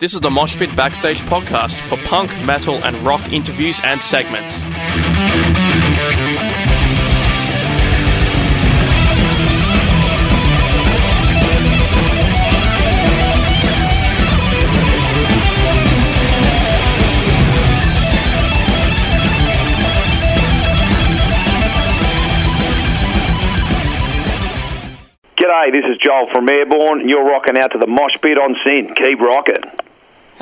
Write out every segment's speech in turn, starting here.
This is the Mosh Pit Backstage podcast for punk, metal, and rock interviews and segments. G'day, this is Joel from Airbourne, and you're rocking out to the mosh pit on SYN. Keep rocking.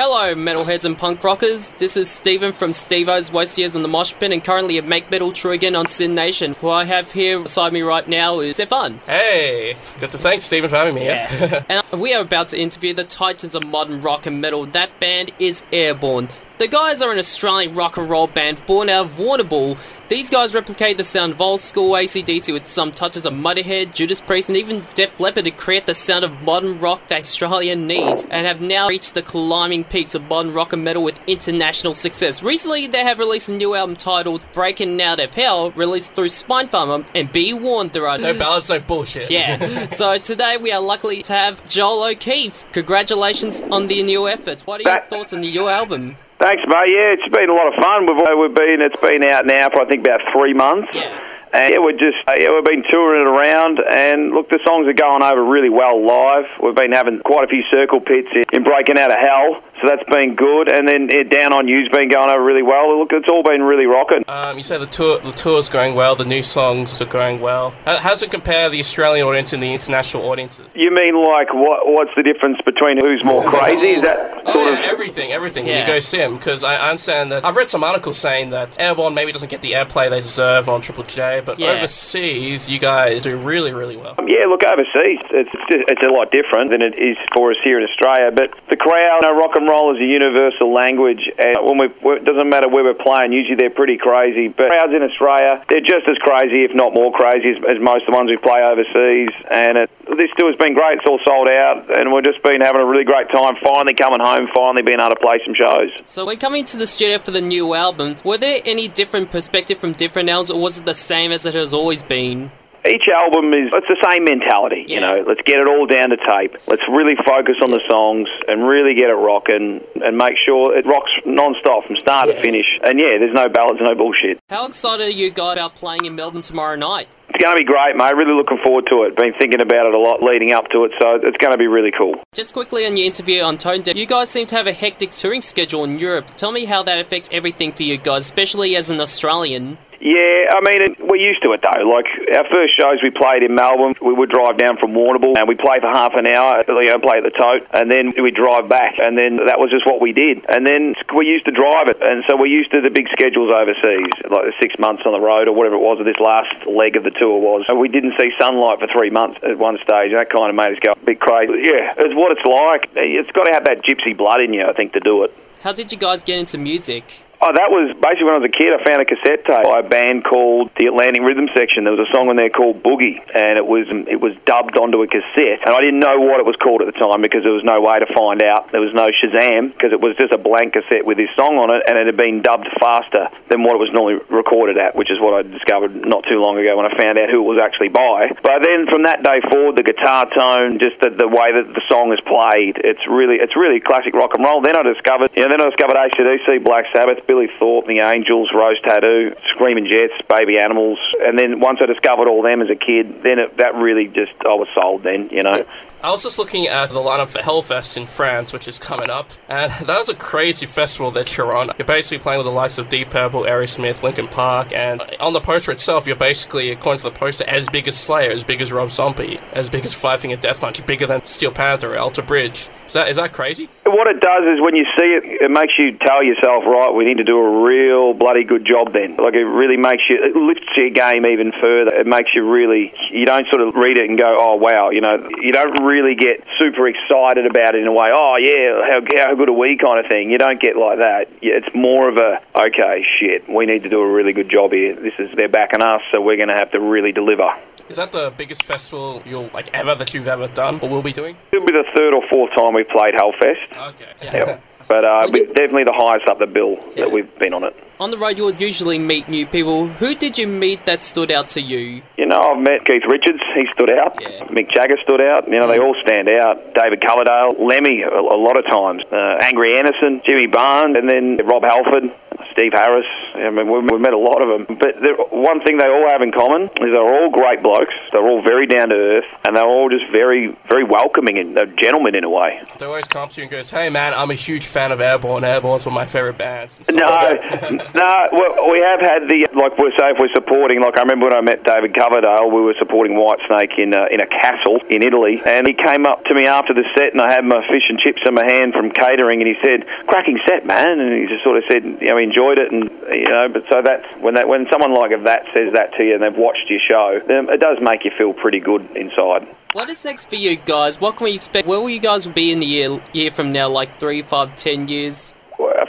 Hello, metalheads and punk rockers. This is Stephen from Stevo's Worst Years in the Mosh Pit and currently at Make Metal True Again on SYN Nation. Who I have here beside me right now is Stefan. Hey, good to thank Stephen for having me here. and we are about to interview the titans of modern rock and metal. That band is Airbourne. The guys are an Australian rock and roll band born out of Warrnambool. These guys replicate the sound of old school ACDC with some touches of Motorhead, Judas Priest, and even Def Leppard to create the sound of modern rock that Australia needs, and have now reached the climbing peaks of modern rock and metal with international success. Recently, they have released a new album titled Breaking Out of Hell, released through Spinefarmer, and be warned there are no ballads, no bullshit. Yeah. so today we are lucky to have Joel O'Keefe. Congratulations on the new efforts. What are your thoughts on the new album? Thanks, mate. Yeah, it's been a lot of fun. We've uh, we've been it's been out now for I think about three months. Yeah. And yeah, we're just uh, yeah, we've been touring it around, and look, the songs are going over really well live. We've been having quite a few circle pits in, in breaking out of hell, so that's been good. And then yeah, down on you's been going over really well. Look, it's all been really rocking. Um, you say the tour the tour's going well, the new songs are going well. How, how does it compare the Australian audience and the international audiences? You mean like what? What's the difference between who's more crazy? Is that Oh, sort yeah, of? everything, everything. Yeah. You go sim because I I understand that I've read some articles saying that Airbourne maybe doesn't get the airplay they deserve on Triple J, but Yeah. overseas you guys do really, really well. Yeah, look overseas, it's it's a lot different than it is for us here in Australia. But the crowd, you know, rock and roll is a universal language, and when we it doesn't matter where we're playing, usually they're pretty crazy. But crowds in Australia, they're just as crazy, if not more crazy, as, as most of the ones we play overseas. And it, this tour's been great; it's all sold out, and we've just been having a really great time. Finally coming home, finally being able to play some shows. So when coming to the studio for the new album, were there any different perspective from different albums, or was it the same as it has always been? Each album is it's the same mentality you know. Let's get it all down to tape. Let's really focus on the songs and really get it rocking and make sure it rocks non-stop from start to finish. And yeah there's no ballads no bullshit. How excited are you guys about playing in Melbourne tomorrow night? it's going to be great mate. Really looking forward to it. Been thinking about it a lot leading up to it so it's going to be really cool. Just quickly on your interview on Tone Deaf, you guys seem to have a hectic touring schedule in Europe. Tell me how that affects everything for you guys, especially as an Australian. Yeah, I mean, it, we're used to it though. Like our first shows we played in Melbourne, we would drive down from Warrnambool and we play for half an hour, you know, play at the tote, and then we drive back, and then that was just what we did. And then we used to drive it, and so we're used to the big schedules overseas, like the six months on the road or whatever it was. That this last leg of the tour was, and we didn't see sunlight for three months at one stage. That kind of made us go a bit crazy. Yeah, it's what it's like. It's got to have that gypsy blood in you, I think, to do it. How did you guys get into music? Oh, that was basically when I was a kid. I found a cassette tape by a band called the Atlanta Rhythm Section. There was a song on there called Boogie, and it was it was dubbed onto a cassette. And I didn't know what it was called at the time because there was no way to find out. There was no Shazam because it was just a blank cassette with this song on it, and it had been dubbed faster than what it was normally recorded at, which is what I discovered not too long ago when I found out who it was actually by. But then from that day forward, the guitar tone, just the, the way that the song is played, it's really it's really classic rock and roll. Then I discovered, you know, then I discovered ACDC, Black Sabbath, Billy Thorpe, The Angels, Rose Tattoo, Screaming Jets, Baby Animals, and then once I discovered all them as a kid, then it, that really just I was sold. Then you know. I was just looking at the lineup for Hellfest in France, which is coming up, and that was a crazy festival that you're on. You're basically playing with the likes of Deep Purple, Aerosmith, Linkin Park, and on the poster itself, you're basically, according to the poster, as big as Slayer, as big as Rob Zombie, as big as Five Finger Death Punch, bigger than Steel Panther, or Alter Bridge. Is that is that crazy? What it does is when you see it, it makes you tell yourself, right, we need to do a real bloody good job then. Like it really makes you, it lifts your game even further. It makes you really, you don't sort of read it and go, oh wow, you know, you don't really get super excited about it in a way, oh yeah, how, how good are we kind of thing. You don't get like that. It's more of a, okay, shit, we need to do a really good job here. This is, they're backing us, so we're going to have to really deliver. Is that the biggest festival you'll like ever that you've ever done or will be doing? It'll be the third or fourth time we've played Hellfest. Okay. Yep. But uh, definitely the highest up the bill Yeah. that we've been on it. On the road, you would usually meet new people. Who did you meet that stood out to you? You know, I've met Keith Richards. He stood out. Yeah. Mick Jagger stood out. You know, they all stand out. David Coverdale, Lemmy, a, a lot of times. Uh, Angry Anderson, Jimmy Barnes, and then Rob Halford, Steve Harris. I mean, we've, met a lot of them. But one thing they all have in common is they're all great blokes. They're all very down to earth, and they're all just very, very welcoming and they're gentlemen in a way. They always come to you and goes, "Hey man, I'm a huge fan of Airbourne. Airbourne's one of my favorite bands." No, like no. Well, we have had the like. We say if we're supporting, like I remember when I met David Coverdale, we were supporting Whitesnake in uh, in a castle in Italy, and he came up to me after the set, and I had my fish and chips in my hand from catering, and he said, "Cracking set, man," and he just sort of said, "You know, he enjoyed it," and you know, but so that's when that when someone like that says that to you, and they've watched your show, it does make you feel pretty good inside. What is next for you guys? What can we expect? Where will you guys be in the year year from now? Like three, five, ten years?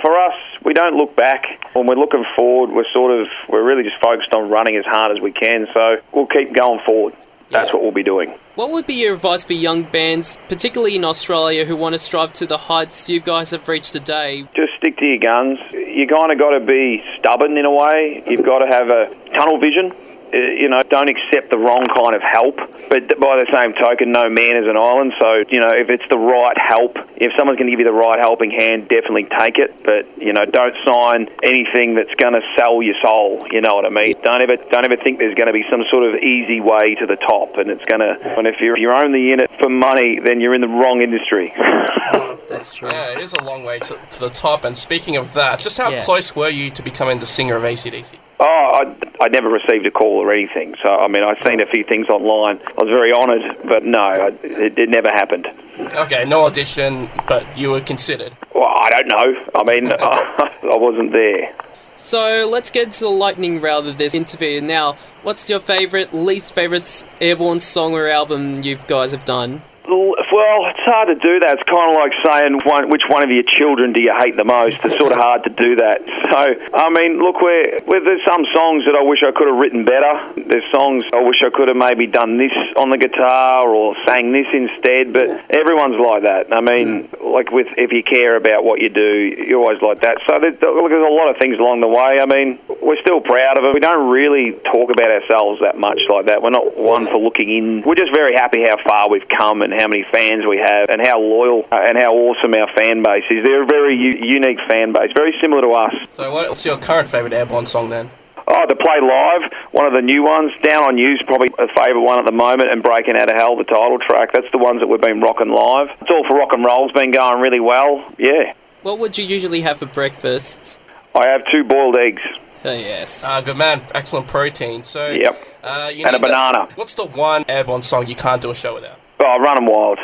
for us, we don't look back. When we're looking forward, we're sort of we're really just focused on running as hard as we can. So we'll keep going forward. That's Yeah. what we'll be doing. What would be your advice for young bands, particularly in Australia, who want to strive to the heights you guys have reached today? Just stick to your guns. You kind of got to be stubborn in a way. You've got to have a tunnel vision. Uh, You know, don't accept the wrong kind of help. But by the same token, no man is an island. So, you know, if it's the right help, if someone's going to give you the right helping hand, definitely take it. But, you know, don't sign anything that's going to sell your soul. You know what I mean? Don't ever, don't ever think there's going to be some sort of easy way to the top. And it's going to, and if you're, you're only in it for money, then you're in the wrong industry. That's true. Yeah, it is a long way to, to the top. And speaking of that, just how Yeah. close were you to becoming the singer of ACDC? Oh, I, I never received a call or anything. So, I mean, I've seen a few things online. I was very honoured, but no, I, it, it never happened. Okay, no audition, but you were considered. Well, I don't know. I mean, I wasn't there. So let's get to the lightning round of this interview. Now, what's your favourite, least favourite Airbourne song or album you guys have done? Well, it's hard to do that. It's kind of like saying one, which one of your children do you hate the most. It's sort of hard to do that. So, I mean, look, we're, we're, there's some songs that I wish I could have written better. There's songs I wish I could have maybe done this on the guitar or sang this instead. But everyone's like that. I mean, mm. like with if you care about what you do, you're always like that. So there's, look, there's a lot of things along the way. I mean, we're still proud of it. We don't really talk about ourselves that much like that. We're not one for looking in. We're just very happy how far we've come and how many fans we have and how loyal uh, and how awesome our fan base is. They're a very u- unique fan base, very similar to us. So, what's your current favourite Airbourne song then? Oh, to play live, one of the new ones. Down on You's probably a favourite one at the moment, and Breaking Out of Hell, the title track. That's the ones that we've been rocking live. It's all for rock and roll's been going really well. Yeah. What would you usually have for breakfast? I have two boiled eggs. Oh, yes. Uh, good man, excellent protein. So, Yep. uh, you And a need the- banana. what's the one Airbourne song you can't do a show without? Oh, Runnin' Wild.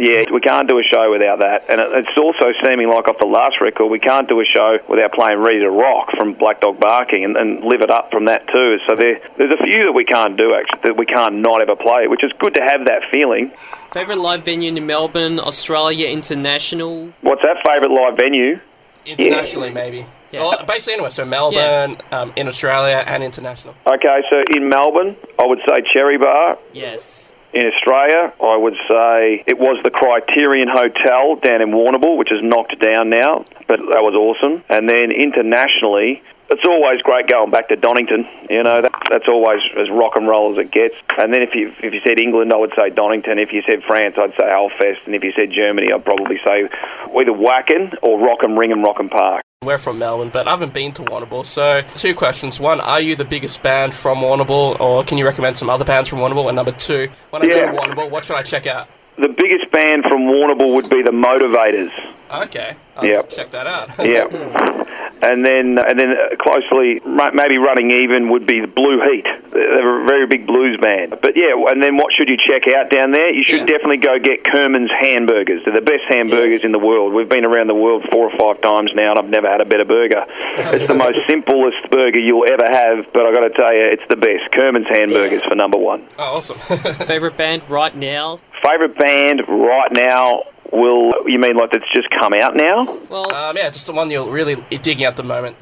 Yeah, we can't do a show without that. And it's also seeming like off the last record, we can't do a show without playing Ready to Rock from Black Dog Barking and, and live it up from that too. So there, there's a few that we can't do, actually, that we can't not ever play, which is good to have that feeling. Favourite live venue in Melbourne, Australia, international? What's that favourite live venue? Internationally, maybe. Yeah. Well, basically anywhere. So Melbourne, um, in Australia, and international. Okay, so in Melbourne, I would say Cherry Bar. Yes. In Australia, I would say it was the Criterion Hotel down in Warrnambool, which is knocked down now, but that was awesome. And then internationally, it's always great going back to Donington. You know, that, that's always as rock and roll as it gets. And then if you if you said England, I would say Donington. If you said France, I'd say Hellfest. And if you said Germany, I'd probably say either Wacken or Rock am Ring and Rock im Park. We're from Melbourne, but I haven't been to Warrnambool. So, two questions. One, are you the biggest band from Warrnambool, or can you recommend some other bands from Warrnambool? And number two, when I Yeah. go to Warrnambool, what should I check out? The biggest band from Warrnambool would be the Motivators. Okay, I'll Yep. check that out. Yeah. And then, and then uh, closely, maybe running even would be the Blue Heat. They're a very big blues band. But yeah, and then what should you check out down there? You should Yeah. definitely go get Kermond's hamburgers. They're the best hamburgers Yes. in the world. We've been around the world four or five times now, and I've never had a better burger. it's the most simplest burger you'll ever have, but I've got to tell you, it's the best. Kermond's hamburgers for number one. oh, awesome. Favourite band right now? Favorite band right now? Will you mean like that's just come out now? Well, um, yeah, just the one you're really digging at the moment.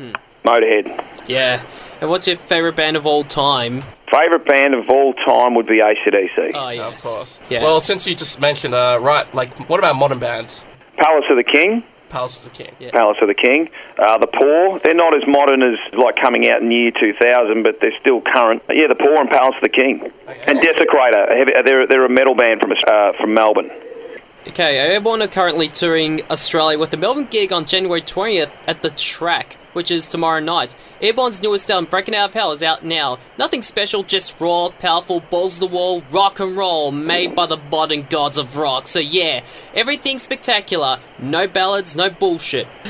Motorhead. yeah. And what's your favourite band of all time? Favorite band of all time would be ACDC. Oh, Of yes. course. Yes. Well, since you just mentioned, uh, right, like, what about modern bands? Palace of the King. Palace of the King. Yeah. Palace of the King. Uh, the Poor, they're not as modern as like coming out in year 2000, but they're still current. Yeah, the Poor and Palace of the King. And Desecrator, they're, they're a metal band from uh, from Melbourne. Okay, Airbourne are currently touring Australia with the Melbourne gig on January 20th at the Track, which is tomorrow night. Airbourne's newest album, Breaking Out of Hell, is out now. Nothing special, just raw, powerful, balls to the wall, rock and roll, made by the modern gods of rock. So yeah, everything spectacular. No ballads, no bullshit.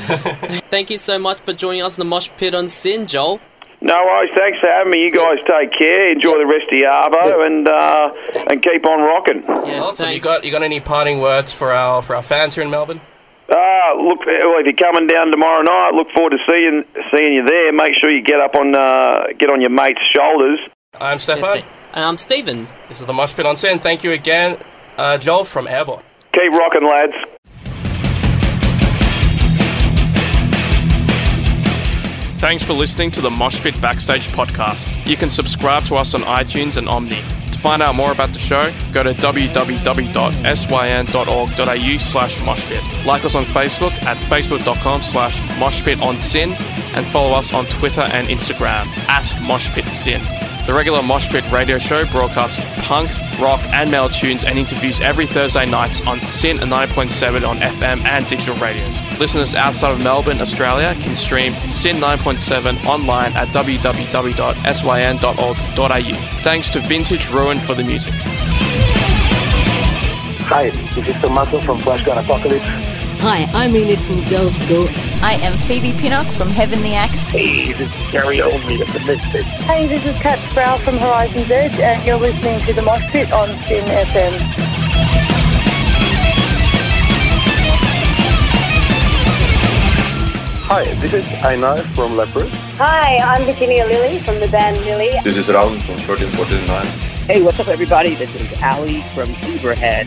Thank you so much for joining us in the Mosh Pit on SYN, Joel. No worries. Thanks for having me. You guys take care. Enjoy the rest of your arvo and uh, and keep on rocking. Yeah, Awesome. You got you got any parting words for our for our fans here in Melbourne? Uh, look, well, if you're coming down tomorrow night, look forward to seeing seeing you there. Make sure you get up on uh, get on your mate's shoulders. I'm Stefan. And I'm Stephen. This is the Mosh Pit on SYN. Thank you again, uh, Joel from Airbourne. Keep rocking, lads. Thanks for listening to the Moshpit Backstage podcast. You can subscribe to us on iTunes and Omny. To find out more about the show, go to www.syn.org.au slash moshpit. Like us on Facebook at facebook.com slash moshpitonsyn and follow us on Twitter and Instagram at moshpitsyn. The regular Moshpit radio show broadcasts punk, rock, and metal tunes and interviews every Thursday nights on SYN 9.7 on FM and digital radios. Listeners outside of Melbourne, Australia can stream SYN 9.7 online at www.syn.org.au. Thanks to Vintage Ruin for the music. Hi, this is Tommaso from Flash Gun Apocalypse. Hi, I'm Enid from Girlschool. I am Phoebe Pinnock from Heavenly Axe. Hey, this is Gary Oldmead of the Misfits. Hey, this is Kat Sproul from Horizon's Edge, and you're listening to the Mosh Pit on SYN FM. Hi, this is Einar from Leprous. Hi, I'm Virginia Lilly from the band Lily. This is Raul from 1349. Hey, what's up, everybody? This is Ali from Beaverhead.